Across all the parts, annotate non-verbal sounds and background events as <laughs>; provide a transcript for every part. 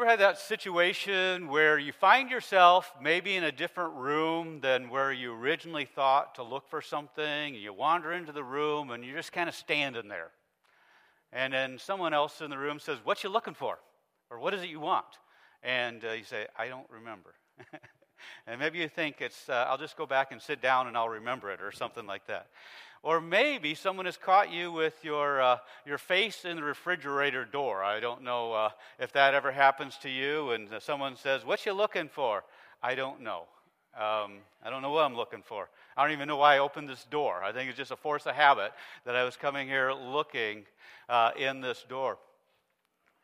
ever had that situation where you find yourself maybe in a different room than where you originally thought to look for something, and you wander into the room and you're just kind of standing there? And then someone else in the room says, What you looking for? Or what is it you want? And uh, you say, I don't remember. <laughs> and maybe you think it's, uh, I'll just go back and sit down and I'll remember it, or something like that. Or maybe someone has caught you with your, uh, your face in the refrigerator door. I don't know uh, if that ever happens to you, and someone says, What you looking for? I don't know. Um, I don't know what I'm looking for. I don't even know why I opened this door. I think it's just a force of habit that I was coming here looking uh, in this door.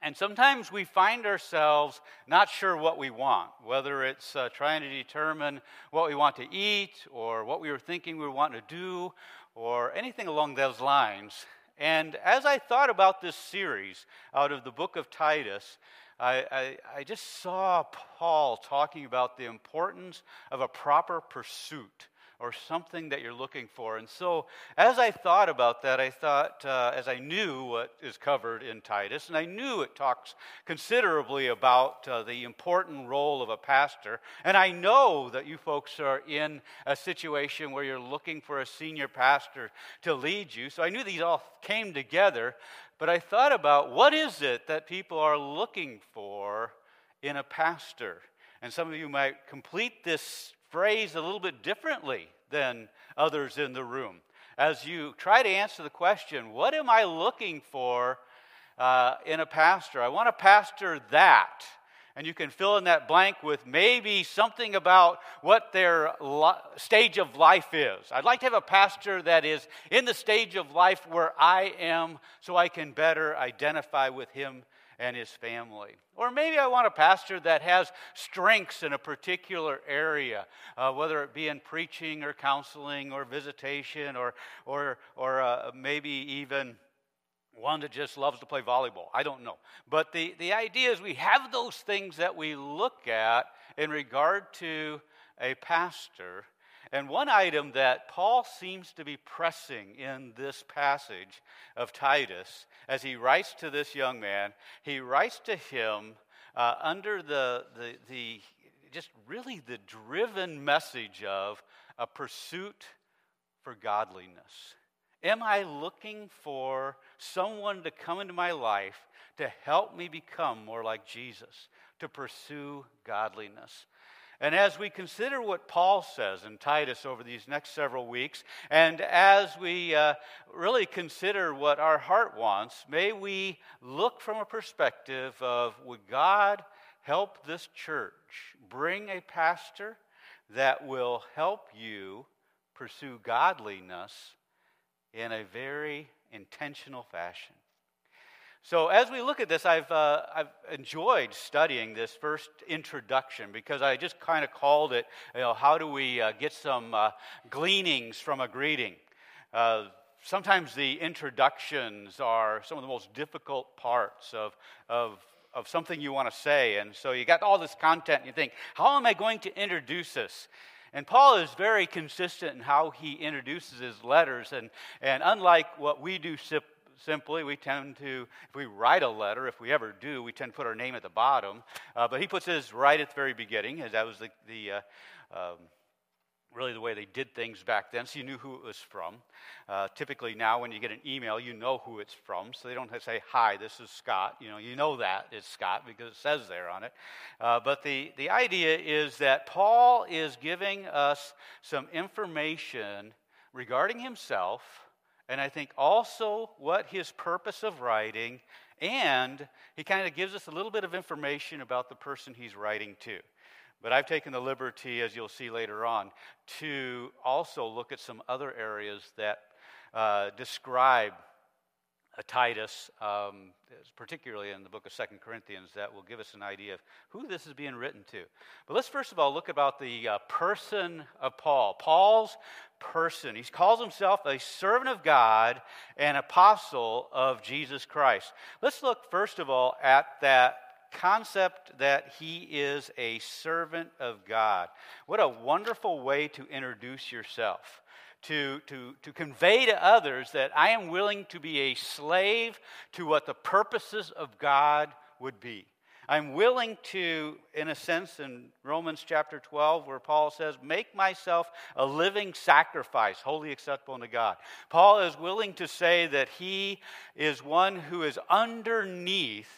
And sometimes we find ourselves not sure what we want, whether it's uh, trying to determine what we want to eat or what we were thinking we want to do or anything along those lines. And as I thought about this series out of the book of Titus, I, I, I, just saw Paul talking about the importance of a proper pursuit or something that you're looking for. And so, as I thought about that, I thought, uh, as I knew what is covered in Titus, and I knew it talks considerably about uh, the important role of a pastor, and I know that you folks are in a situation where you're looking for a senior pastor to lead you. So I knew these all came together, but I thought about what is it that people are looking for in a pastor? And some of you might complete this phrased a little bit differently than others in the room. As you try to answer the question, what am I looking for uh, in a pastor? I want a pastor that. And you can fill in that blank with maybe something about what their lo- stage of life is. I'd like to have a pastor that is in the stage of life where I am so I can better identify with him and his family. Or maybe I want a pastor that has strengths in a particular area, uh, whether it be in preaching or counseling or visitation or, or, or uh, maybe even one that just loves to play volleyball. I don't know. But the, the idea is we have those things that we look at in regard to a pastor and one item that Paul seems to be pressing in this passage of Titus, as he writes to this young man, he writes to him uh, under the, the, the just really the driven message of a pursuit for godliness. Am I looking for someone to come into my life to help me become more like Jesus, to pursue godliness? And as we consider what Paul says in Titus over these next several weeks, and as we uh, really consider what our heart wants, may we look from a perspective of would God help this church bring a pastor that will help you pursue godliness in a very intentional fashion? So, as we look at this, I've, uh, I've enjoyed studying this first introduction because I just kind of called it, you know, how do we uh, get some uh, gleanings from a greeting? Uh, sometimes the introductions are some of the most difficult parts of, of, of something you want to say. And so you got all this content, and you think, how am I going to introduce this? And Paul is very consistent in how he introduces his letters. And, and unlike what we do simply. We tend to, if we write a letter, if we ever do, we tend to put our name at the bottom. Uh, but he puts his right at the very beginning, as that was the, the uh, um, really the way they did things back then, so you knew who it was from. Uh, typically now, when you get an email, you know who it's from, so they don't have to say, "Hi, this is Scott." You know, you know that it's Scott because it says there on it. Uh, but the the idea is that Paul is giving us some information regarding himself and I think also what his purpose of writing, and he kind of gives us a little bit of information about the person he's writing to. But I've taken the liberty, as you'll see later on, to also look at some other areas that uh, describe Titus, um, particularly in the book of Second Corinthians, that will give us an idea of who this is being written to. But let's first of all look about the uh, person of Paul. Paul's person. He calls himself a servant of God and apostle of Jesus Christ. Let's look first of all at that concept that he is a servant of God. What a wonderful way to introduce yourself to, to, to convey to others that I am willing to be a slave to what the purposes of God would be. I'm willing to, in a sense, in Romans chapter 12, where Paul says, make myself a living sacrifice, wholly acceptable unto God. Paul is willing to say that he is one who is underneath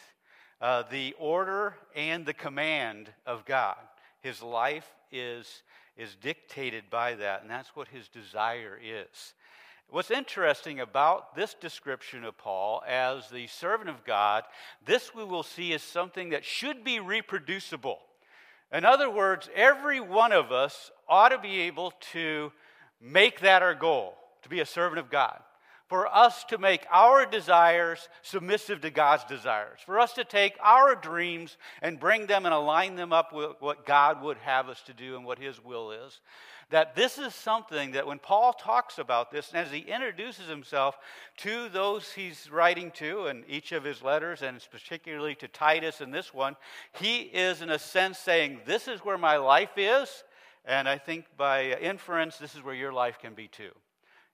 uh, the order and the command of God. His life is, is dictated by that, and that's what his desire is. What's interesting about this description of Paul as the servant of God, this we will see is something that should be reproducible. In other words, every one of us ought to be able to make that our goal, to be a servant of God. For us to make our desires submissive to God's desires. For us to take our dreams and bring them and align them up with what God would have us to do and what His will is that this is something that when Paul talks about this, and as he introduces himself to those he's writing to in each of his letters, and particularly to Titus in this one, he is, in a sense, saying, This is where my life is. And I think by inference, this is where your life can be too.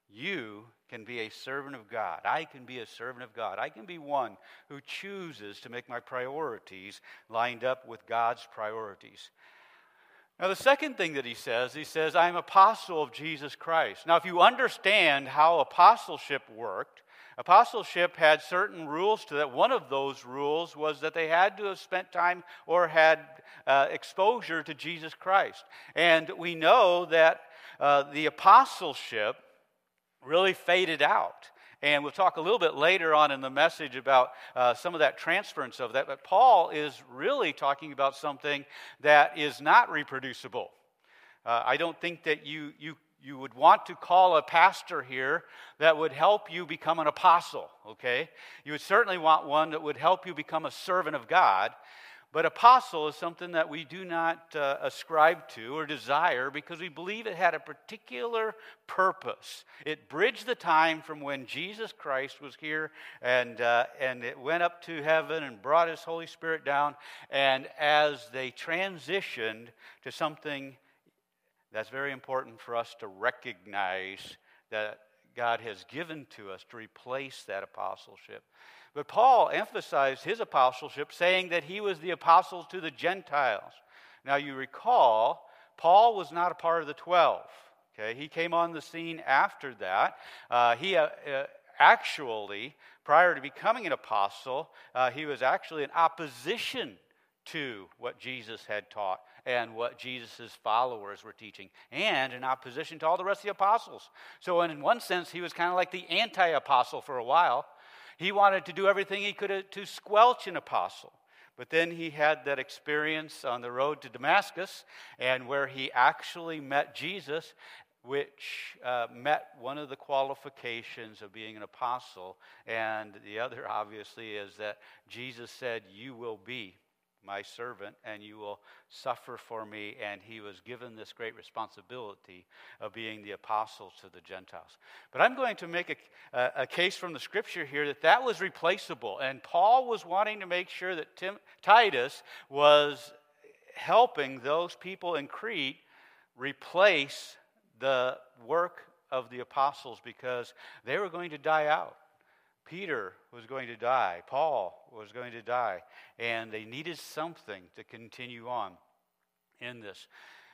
You can be a servant of God. I can be a servant of God. I can be one who chooses to make my priorities lined up with God's priorities. Now, the second thing that he says, he says, I'm apostle of Jesus Christ. Now, if you understand how apostleship worked, apostleship had certain rules to that. One of those rules was that they had to have spent time or had uh, exposure to Jesus Christ. And we know that uh, the apostleship really faded out. And we'll talk a little bit later on in the message about uh, some of that transference of that. But Paul is really talking about something that is not reproducible. Uh, I don't think that you, you, you would want to call a pastor here that would help you become an apostle, okay? You would certainly want one that would help you become a servant of God. But apostle is something that we do not uh, ascribe to or desire because we believe it had a particular purpose. It bridged the time from when Jesus Christ was here and, uh, and it went up to heaven and brought his Holy Spirit down. And as they transitioned to something that's very important for us to recognize that God has given to us to replace that apostleship. But Paul emphasized his apostleship, saying that he was the apostle to the Gentiles. Now, you recall, Paul was not a part of the 12. Okay, he came on the scene after that. Uh, he uh, uh, actually, prior to becoming an apostle, uh, he was actually in opposition to what Jesus had taught and what Jesus' followers were teaching, and in opposition to all the rest of the apostles. So, in one sense, he was kind of like the anti apostle for a while. He wanted to do everything he could to squelch an apostle. But then he had that experience on the road to Damascus, and where he actually met Jesus, which uh, met one of the qualifications of being an apostle. And the other, obviously, is that Jesus said, You will be my servant, and you will suffer for me. And he was given this great responsibility of being the apostle to the Gentiles. But I'm going to make a, a, a case from the scripture here that that was replaceable. And Paul was wanting to make sure that Tim, Titus was helping those people in Crete replace the work of the apostles because they were going to die out. Peter was going to die, Paul was going to die, and they needed something to continue on in this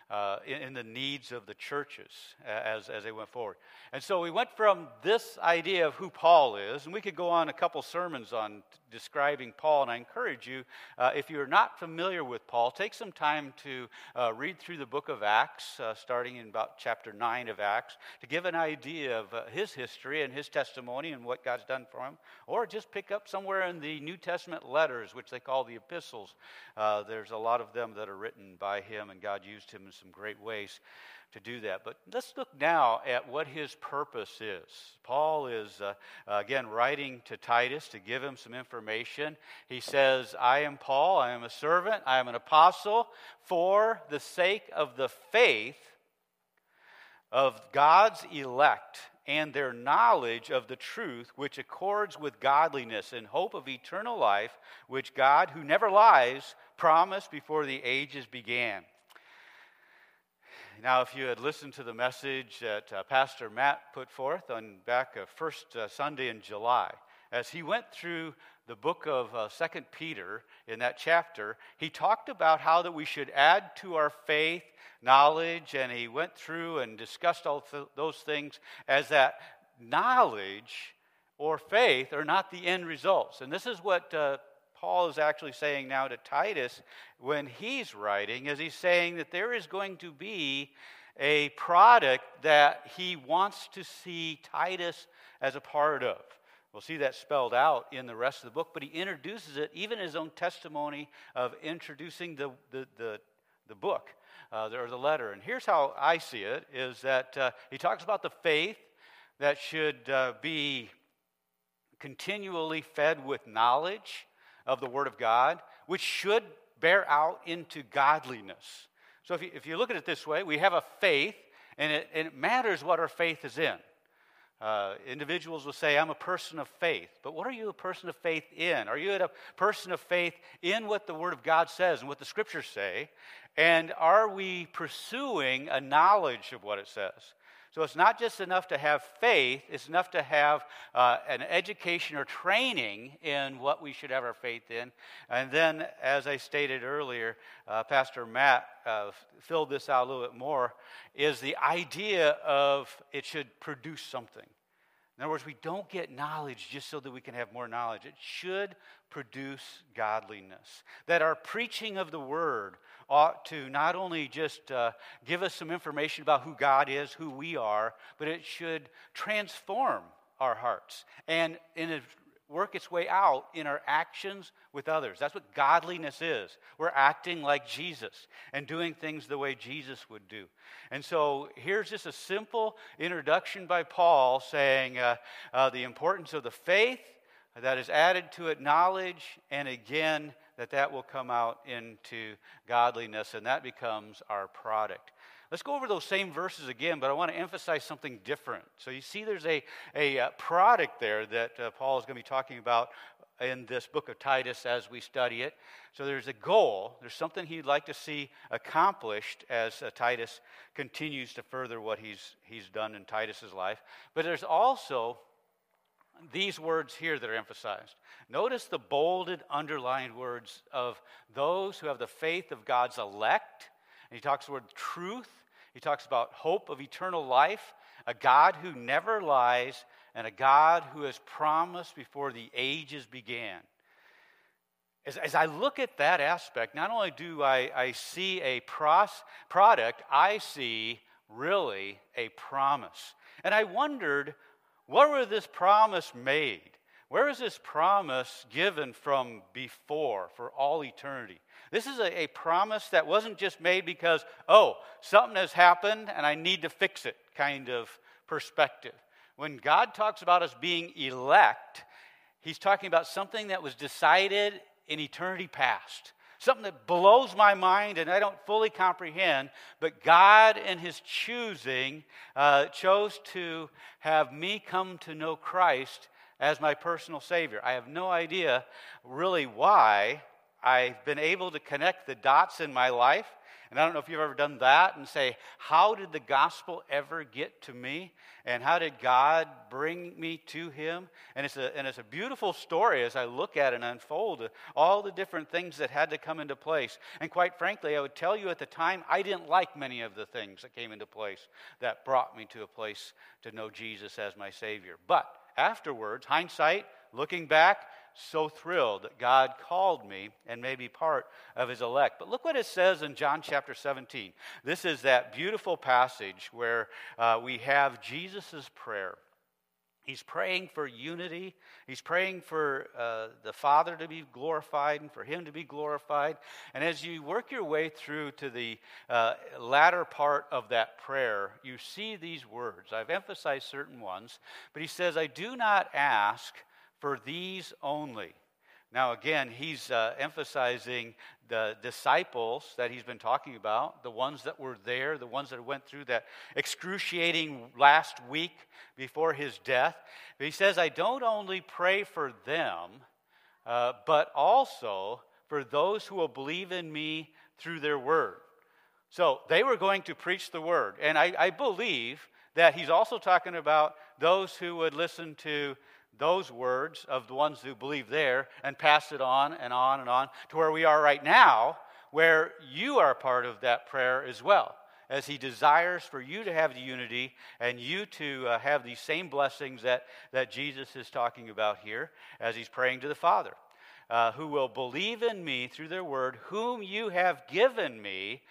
uh, in, in, the needs of the churches as, as they went forward. And so we went from this idea of who Paul is, and we could go on a couple sermons on describing Paul. And I encourage you, uh, if you're not familiar with Paul, take some time to uh, read through the book of Acts, uh, starting in about chapter 9 of Acts, to give an idea of uh, his history and his testimony and what God's done for him. Or just pick up somewhere in the New Testament letters, which they call the epistles. Uh, there's a lot of them that are written by him, and God used him in some great ways to do that. But let's look now at what his purpose is. Paul is, uh, again, writing to Titus to give him some information. He says, I am Paul, I am a servant, I am an apostle for the sake of the faith of God's elect and their knowledge of the truth, which accords with godliness and hope of eternal life, which God, who never lies, promised before the ages began. Now, if you had listened to the message that uh, Pastor Matt put forth on back uh, first uh, Sunday in July, as he went through the book of uh, Second Peter, in that chapter, he talked about how that we should add to our faith knowledge, and he went through and discussed all th- those things as that knowledge or faith are not the end results. And this is what uh, Paul is actually saying now to Titus when he's writing, is he's saying that there is going to be a product that he wants to see Titus as a part of. We'll see that spelled out in the rest of the book, but he introduces it, even his own testimony of introducing the, the, the, the book uh, or the letter. And here's how I see it is that uh, he talks about the faith that should uh, be continually fed with knowledge of the Word of God, which should bear out into godliness. So if you, if you look at it this way, we have a faith, and it, and it matters what our faith is in. Uh, individuals will say, I'm a person of faith. But what are you a person of faith in? Are you a person of faith in what the Word of God says and what the Scriptures say? And are we pursuing a knowledge of what it says? So it's not just enough to have faith, it's enough to have uh, an education or training in what we should have our faith in. And then, as I stated earlier, uh, Pastor Matt uh, filled this out a little bit more, is the idea of it should produce something. In other words, we don't get knowledge just so that we can have more knowledge. It should produce godliness. That our preaching of the word ought to not only just uh, give us some information about who God is, who we are, but it should transform our hearts and in a, work its way out in our actions with others. That's what godliness is. We're acting like Jesus and doing things the way Jesus would do. And so here's just a simple introduction by Paul saying uh, uh, the importance of the faith that is added to it knowledge, and again, that that will come out into godliness, and that becomes our product. Let's go over those same verses again, but I want to emphasize something different. So you see, there's a, a, uh, product there that uh, Paul is going to be talking about in this book of Titus as we study it. So there's a goal, there's something he'd like to see accomplished as uh, Titus continues to further what he's, he's done in Titus's life. But there's also these words here that are emphasized. Notice the bolded, underlined words of those who have the faith of God's elect. And he talks the word truth. He talks about hope of eternal life, a God who never lies, and a God who has promised before the ages began. As, as I look at that aspect, not only do I, I see a pros, product, I see really a promise. And I wondered where was this promise made? Where is this promise given from before for all eternity? This is a, a, promise that wasn't just made because, oh, something has happened and I need to fix it kind of perspective. When God talks about us being elect, He's talking about something that was decided in eternity past something that blows my mind and I don't fully comprehend. But God, in His choosing, uh, chose to have me come to know Christ as my personal Savior. I have no idea really why I've been able to connect the dots in my life and I don't know if you've ever done that and say, How did the gospel ever get to me? And how did God bring me to Him? And it's a, and it's a beautiful story as I look at it and unfold all the different things that had to come into place. And quite frankly, I would tell you at the time, I didn't like many of the things that came into place that brought me to a place to know Jesus as my Savior. But afterwards, hindsight, looking back, so thrilled that God called me and made me part of his elect. But look what it says in John chapter 17. This is that beautiful passage where uh, we have Jesus' prayer. He's praying for unity. He's praying for uh, the Father to be glorified and for Him to be glorified. And as you work your way through to the uh, latter part of that prayer, you see these words. I've emphasized certain ones, but He says, I do not ask for these only. Now, again, he's uh, emphasizing the disciples that he's been talking about, the ones that were there, the ones that went through that excruciating last week before his death. But he says, I don't only pray for them, uh, but also for those who will believe in me through their word. So they were going to preach the word. And I, I believe that he's also talking about those who would listen to those words of the ones who believe there and pass it on and on and on to where we are right now, where you are part of that prayer as well, as He desires for you to have the unity and you to uh, have these same blessings that, that Jesus is talking about here as He's praying to the Father. Uh, who will believe in me through their word, whom you have given me,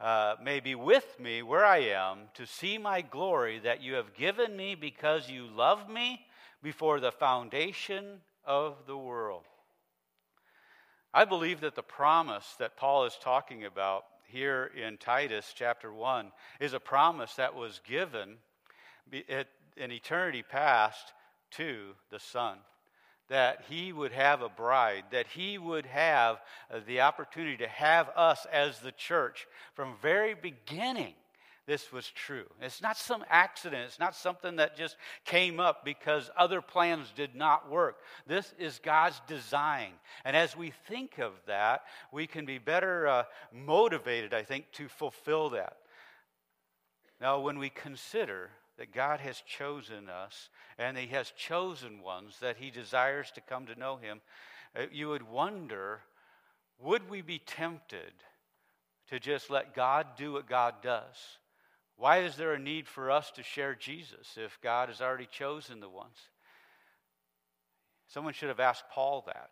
uh, may be with me where I am to see my glory that you have given me because you love me before the foundation of the world. I believe that the promise that Paul is talking about here in Titus chapter 1 is a promise that was given in eternity past to the Son that he would have a bride, that he would have the opportunity to have us as the church from very beginning. This was true. It's not some accident. It's not something that just came up because other plans did not work. This is God's design. And as we think of that, we can be better uh, motivated, I think, to fulfill that. Now, when we consider that God has chosen us and He has chosen ones that He desires to come to know Him, uh, you would wonder would we be tempted to just let God do what God does? Why is there a need for us to share Jesus if God has already chosen the ones? Someone should have asked Paul that.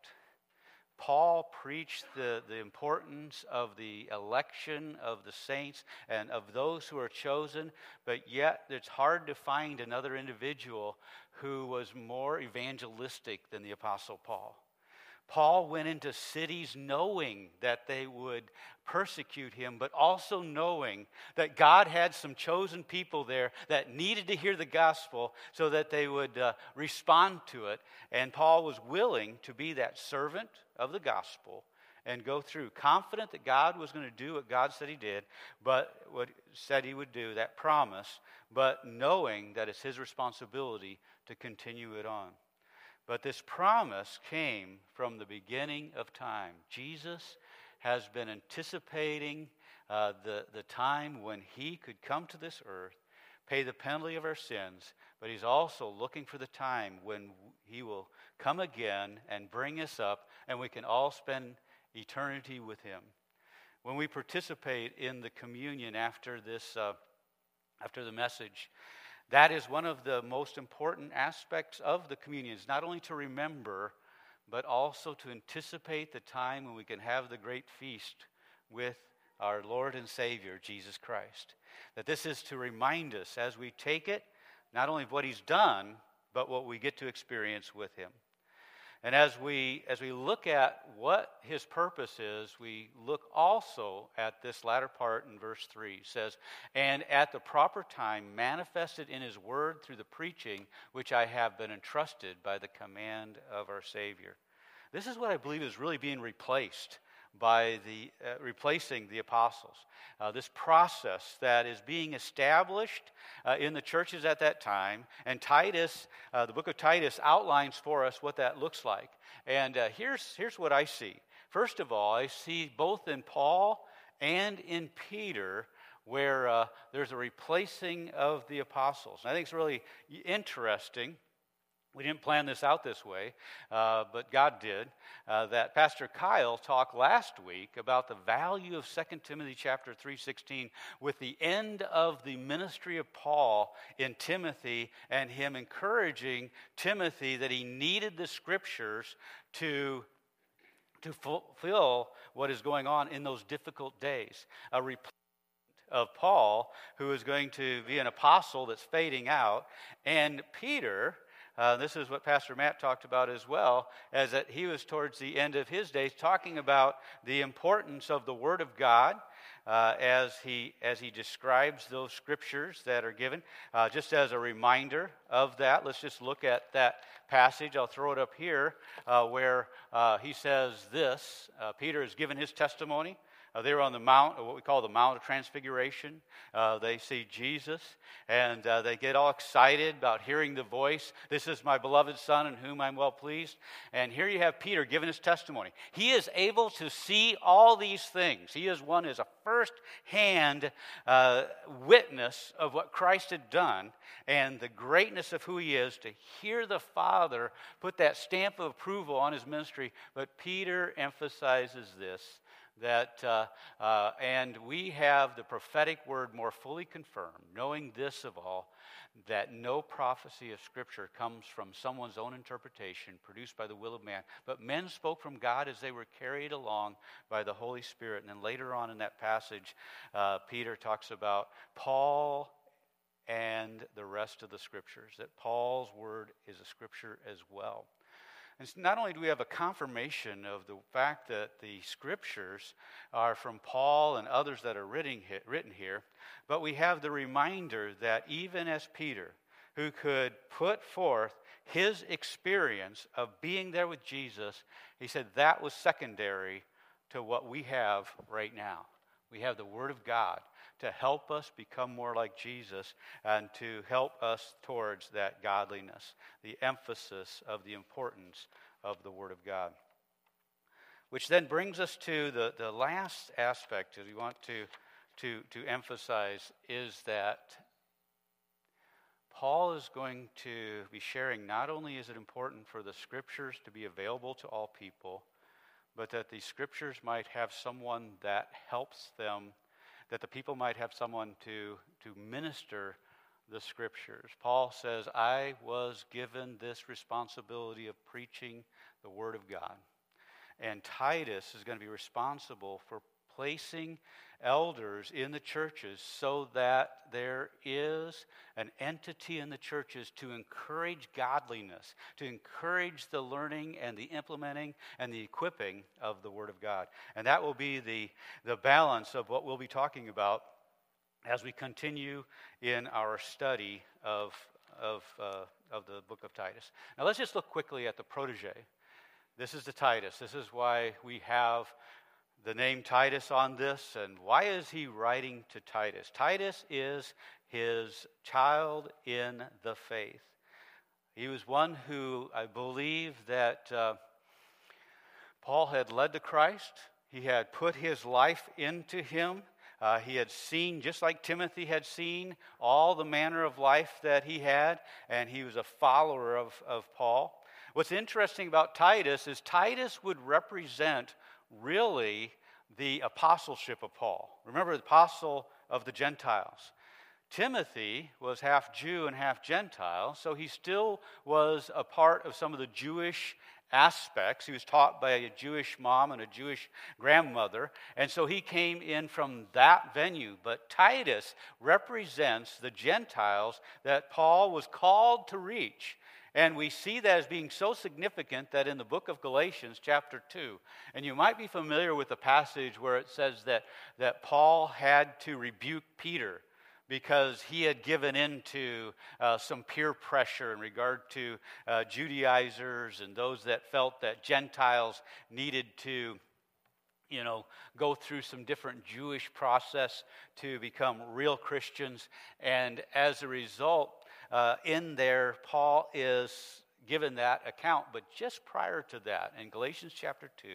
Paul preached the, the importance of the election of the saints and of those who are chosen, but yet it's hard to find another individual who was more evangelistic than the Apostle Paul. Paul went into cities knowing that they would persecute him, but also knowing that God had some chosen people there that needed to hear the gospel so that they would uh, respond to it. And Paul was willing to be that servant of the gospel and go through, confident that God was going to do what God said he did, but what said he would do, that promise, but knowing that it's his responsibility to continue it on. But this promise came from the beginning of time. Jesus has been anticipating uh, the, the time when he could come to this earth, pay the penalty of our sins, but he's also looking for the time when he will come again and bring us up, and we can all spend eternity with him. When we participate in the communion after this, uh, after the message, that is one of the most important aspects of the communion, is not only to remember, but also to anticipate the time when we can have the great feast with our Lord and Savior, Jesus Christ. That this is to remind us as we take it, not only of what He's done, but what we get to experience with Him. And as we, as we look at what his purpose is, we look also at this latter part in verse 3. It says, And at the proper time manifested in his word through the preaching which I have been entrusted by the command of our Savior. This is what I believe is really being replaced by the uh, replacing the apostles. Uh, this process that is being established uh, in the churches at that time, and Titus, uh, the book of Titus, outlines for us what that looks like. And uh, here's here's what I see. First of all, I see both in Paul and in Peter where uh, there's a replacing of the apostles. And I think it's really interesting we didn't plan this out this way, uh, but God did. Uh, that Pastor Kyle talked last week about the value of 2 Timothy chapter 3:16 with the end of the ministry of Paul in Timothy and him encouraging Timothy that he needed the scriptures to to fulfill what is going on in those difficult days. A replacement of Paul, who is going to be an apostle that's fading out, and Peter uh, this is what Pastor Matt talked about as well, as that he was towards the end of his days talking about the importance of the Word of God. Uh, as he as he describes those scriptures that are given, uh, just as a reminder of that, let's just look at that passage. I'll throw it up here, uh, where uh, he says this: Peter has given his testimony uh, they were on the Mount, what we call the Mount of Transfiguration. Uh, they see Jesus and uh, they get all excited about hearing the voice. This is my beloved Son in whom I'm well pleased. And here you have Peter giving his testimony. He is able to see all these things. He is one a a first hand uh, witness of what Christ had done and the greatness of who he is, to hear the Father put that stamp of approval on his ministry. But Peter emphasizes this that uh, uh, and we have the prophetic word more fully confirmed knowing this of all that no prophecy of Scripture comes from someone's own interpretation produced by the will of man, but men spoke from God as they were carried along by the Holy Spirit. And then later on in that passage, uh, Peter talks about Paul and the rest of the Scriptures, that Paul's word is a Scripture as well. And not only do we have a confirmation of the fact that the scriptures are from Paul and others that are written here, but we have the reminder that even as Peter, who could put forth his experience of being there with Jesus, he said that was secondary to what we have right now. We have the Word of God to help us become more like Jesus and to help us towards that godliness, the emphasis of the importance of the Word of God. Which then brings us to the, the last aspect that we want to, to, to emphasize is that Paul is going to be sharing not only is it important for the scriptures to be available to all people, but that the scriptures might have someone that helps them that the people might have someone to, to minister the scriptures. Paul says, I was given this responsibility of preaching the word of God. And Titus is going to be responsible for placing elders in the churches so that there is an entity in the churches to encourage godliness, to encourage the learning and the implementing and the equipping of the Word of God. And that will be the, the balance of what we'll be talking about as we continue in our study of, of, uh, of the book of Titus. Now, let's just look quickly at the protege. This is the Titus. This is why we have the name Titus on this, and why is he writing to Titus? Titus is his child in the faith. He was one who I believe that uh, Paul had led to Christ. He had put his life into him. Uh, he had seen, just like Timothy had seen, all the manner of life that he had, and he was a follower of, of Paul. What's interesting about Titus is Titus would represent really the apostleship of Paul. Remember, the apostle of the Gentiles. Timothy was half Jew and half Gentile, so he still was a part of some of the Jewish aspects. He was taught by a Jewish mom and a Jewish grandmother, and so he came in from that venue. But Titus represents the Gentiles that Paul was called to reach. And we see that as being so significant that in the book of Galatians, chapter 2, and you might be familiar with the passage where it says that, that Paul had to rebuke Peter because he had given in to uh, some peer pressure in regard to uh, Judaizers and those that felt that Gentiles needed to you know, go through some different Jewish process to become real Christians. And as a result, uh, in there, Paul is given that account. But just prior to that, in Galatians chapter 2,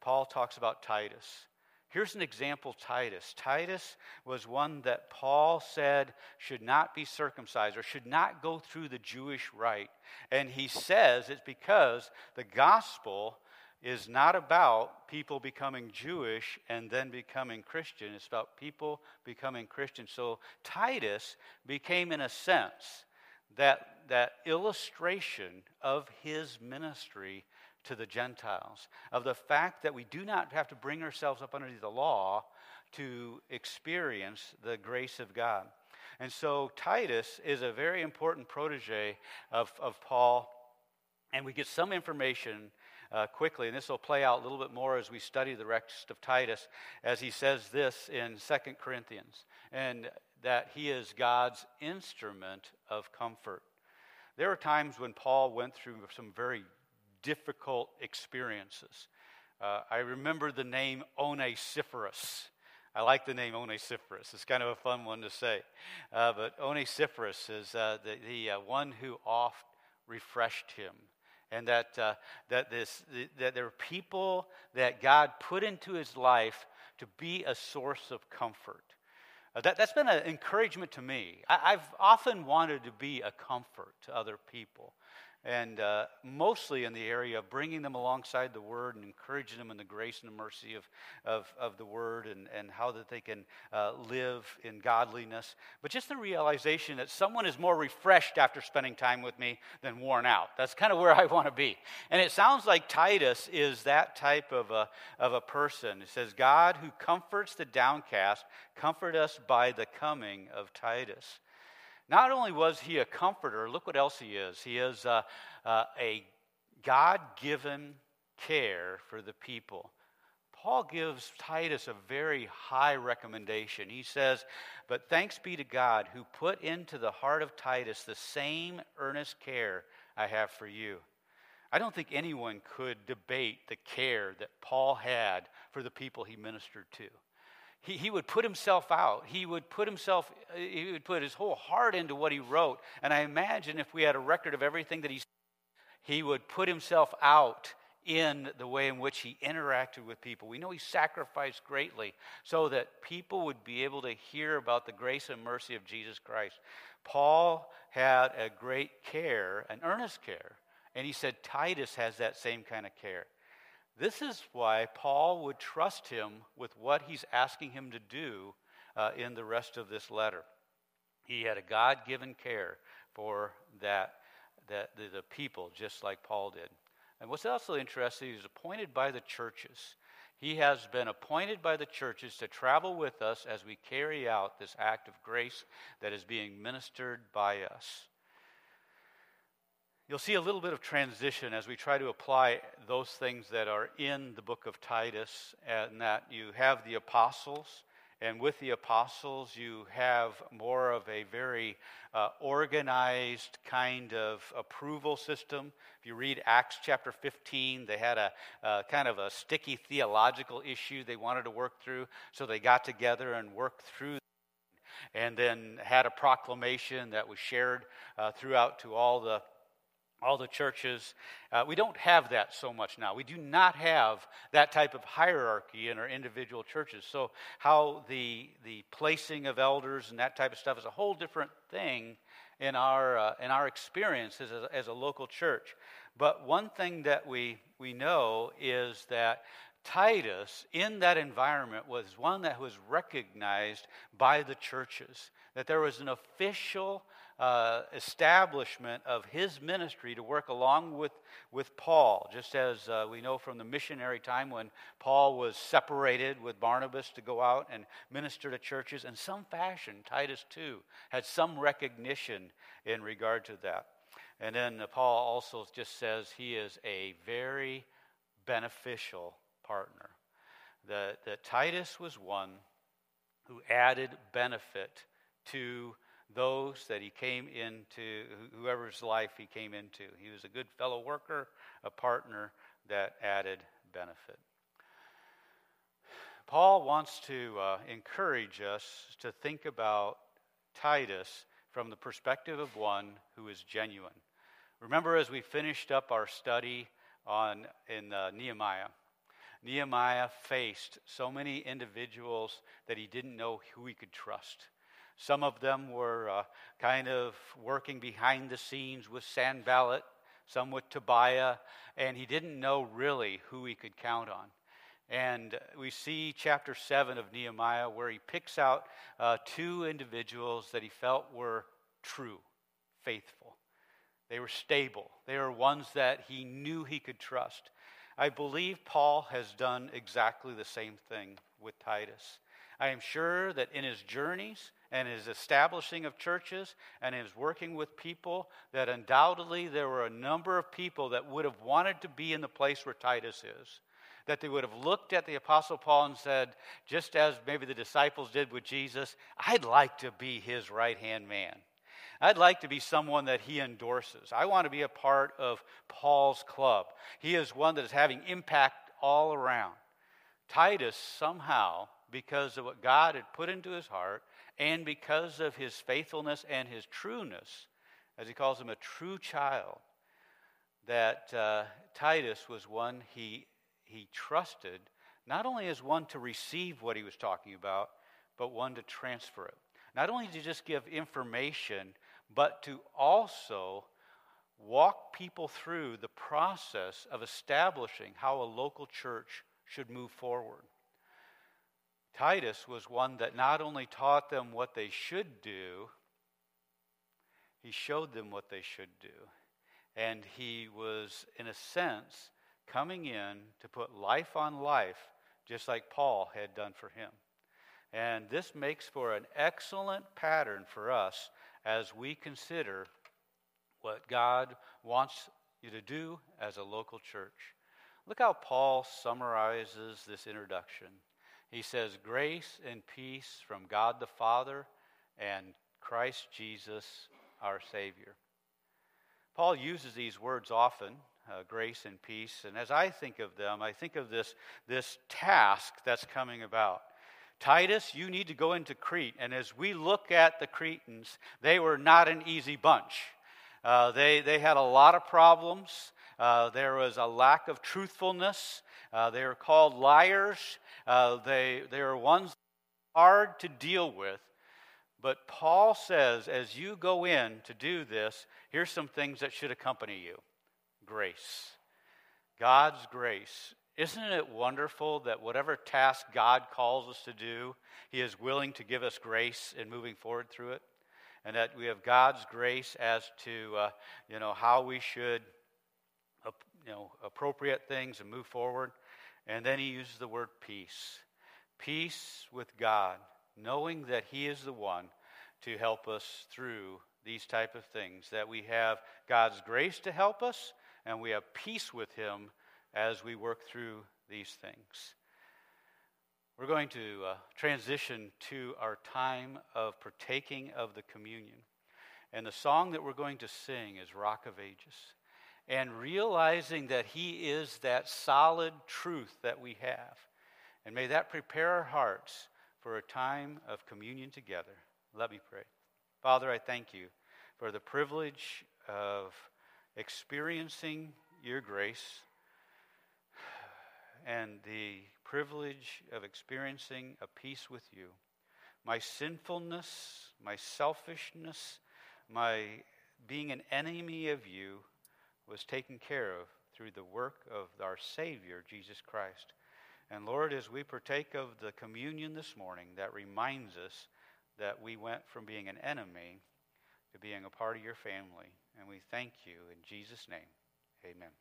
Paul talks about Titus. Here's an example Titus. Titus was one that Paul said should not be circumcised or should not go through the Jewish rite. And he says it's because the gospel is not about people becoming Jewish and then becoming Christian. It's about people becoming Christian. So Titus became, in a sense, that, that illustration of his ministry to the Gentiles, of the fact that we do not have to bring ourselves up under the law to experience the grace of God. And so Titus is a very important protege of, of Paul, and we get some information uh, quickly, and this will play out a little bit more as we study the rest of Titus, as he says this in Second Corinthians, and that he is God's instrument of comfort. There are times when Paul went through some very difficult experiences. Uh, I remember the name Onesiphorus. I like the name Onesiphorus. It's kind of a fun one to say. Uh, but Onesiphorus is uh, the, the uh, one who oft refreshed him and that, uh, that, this, that there are people that God put into his life to be a source of comfort. Uh, that, that's been an encouragement to me. I, have often wanted to be a comfort to other people and uh, mostly in the area of bringing them alongside the Word and encouraging them in the grace and the mercy of, of, of the Word and, and how that they can uh, live in godliness. But just the realization that someone is more refreshed after spending time with me than worn out. That's kind of where I want to be. And it sounds like Titus is that type of a, of a person. It says, God who comforts the downcast, comfort us by the coming of Titus. Not only was he a comforter, look what else he is. He is uh, uh, a God given care for the people. Paul gives Titus a very high recommendation. He says, But thanks be to God who put into the heart of Titus the same earnest care I have for you. I don't think anyone could debate the care that Paul had for the people he ministered to he, he would put himself out. He would put himself, he would put his whole heart into what he wrote. And I imagine if we had a record of everything that he he would put himself out in the way in which he interacted with people. We know he sacrificed greatly so that people would be able to hear about the grace and mercy of Jesus Christ. Paul had a great care, an earnest care, and he said Titus has that same kind of care. This is why Paul would trust him with what he's asking him to do uh, in the rest of this letter. He had a God given care for that, that the, the people, just like Paul did. And what's also interesting, he's appointed by the churches. He has been appointed by the churches to travel with us as we carry out this act of grace that is being ministered by us. You'll see a little bit of transition as we try to apply those things that are in the book of Titus, and that you have the apostles, and with the apostles, you have more of a very uh, organized kind of approval system. If you read Acts chapter 15, they had a uh, kind of a sticky theological issue they wanted to work through, so they got together and worked through and then had a proclamation that was shared uh, throughout to all the all the churches. Uh, we don't have that so much now. We do not have that type of hierarchy in our individual churches. So, how the, the placing of elders and that type of stuff is a whole different thing in our, uh, in our experience as as a local church. But one thing that we, we know is that Titus, in that environment, was one that was recognized by the churches, that there was an official uh, establishment of his ministry to work along with, with Paul, just as uh, we know from the missionary time when Paul was separated with Barnabas to go out and minister to churches. In some fashion, Titus too had some recognition in regard to that. And then Paul also just says he is a very beneficial partner. That, that Titus was one who added benefit to those that he came into, whoever's life he came into. He was a good fellow worker, a partner that added benefit. Paul wants to uh, encourage us to think about Titus from the perspective of one who is genuine. Remember, as we finished up our study on in uh, Nehemiah, Nehemiah faced so many individuals that he didn't know who he could trust. Some of them were uh, kind of working behind the scenes with Sanballat, some with Tobiah, and he didn't know really who he could count on. And we see chapter 7 of Nehemiah where he picks out uh, two individuals that he felt were true, faithful. They were stable. They were ones that he knew he could trust. I believe Paul has done exactly the same thing with Titus. I am sure that in his journeys and his establishing of churches and his working with people, that undoubtedly there were a number of people that would have wanted to be in the place where Titus is. That they would have looked at the Apostle Paul and said, just as maybe the disciples did with Jesus, I'd like to be his right hand man. I'd like to be someone that he endorses. I want to be a part of Paul's club. He is one that is having impact all around. Titus somehow, because of what God had put into his heart, and because of his faithfulness and his trueness, as he calls him a true child, that uh, Titus was one he, he trusted not only as one to receive what he was talking about, but one to transfer it. Not only to just give information, but to also walk people through the process of establishing how a local church should move forward. Titus was one that not only taught them what they should do, he showed them what they should do. And he was, in a sense, coming in to put life on life, just like Paul had done for him. And this makes for an excellent pattern for us as we consider what God wants you to do as a local church. Look how Paul summarizes this introduction. He says, Grace and peace from God the Father and Christ Jesus, our Savior. Paul uses these words often, uh, grace and peace, and as I think of them, I think of this, this task that's coming about. Titus, you need to go into Crete. And as we look at the Cretans, they were not an easy bunch. Uh, they, they had a lot of problems. Uh, there was a lack of truthfulness. Uh, they were called liars. Uh, they, they were ones hard to deal with. But Paul says, as you go in to do this, here's some things that should accompany you grace. God's grace. Isn't it wonderful that whatever task God calls us to do, He is willing to give us grace in moving forward through it? And that we have God's grace as to, uh, you know, how we should, you know, appropriate things and move forward. And then He uses the word peace. Peace with God, knowing that He is the one to help us through these type of things, that we have God's grace to help us, and we have peace with Him as we work through these things. We're going to uh, transition to our time of partaking of the communion. And the song that we're going to sing is Rock of Ages. And realizing that He is that solid truth that we have. And may that prepare our hearts for a time of communion together. Let me pray. Father, I thank you for the privilege of experiencing your grace and the privilege of experiencing a peace with you. My sinfulness, my selfishness, my being an enemy of you was taken care of through the work of our Savior, Jesus Christ. And Lord, as we partake of the communion this morning, that reminds us that we went from being an enemy to being a part of your family. And we thank you in Jesus' name. Amen.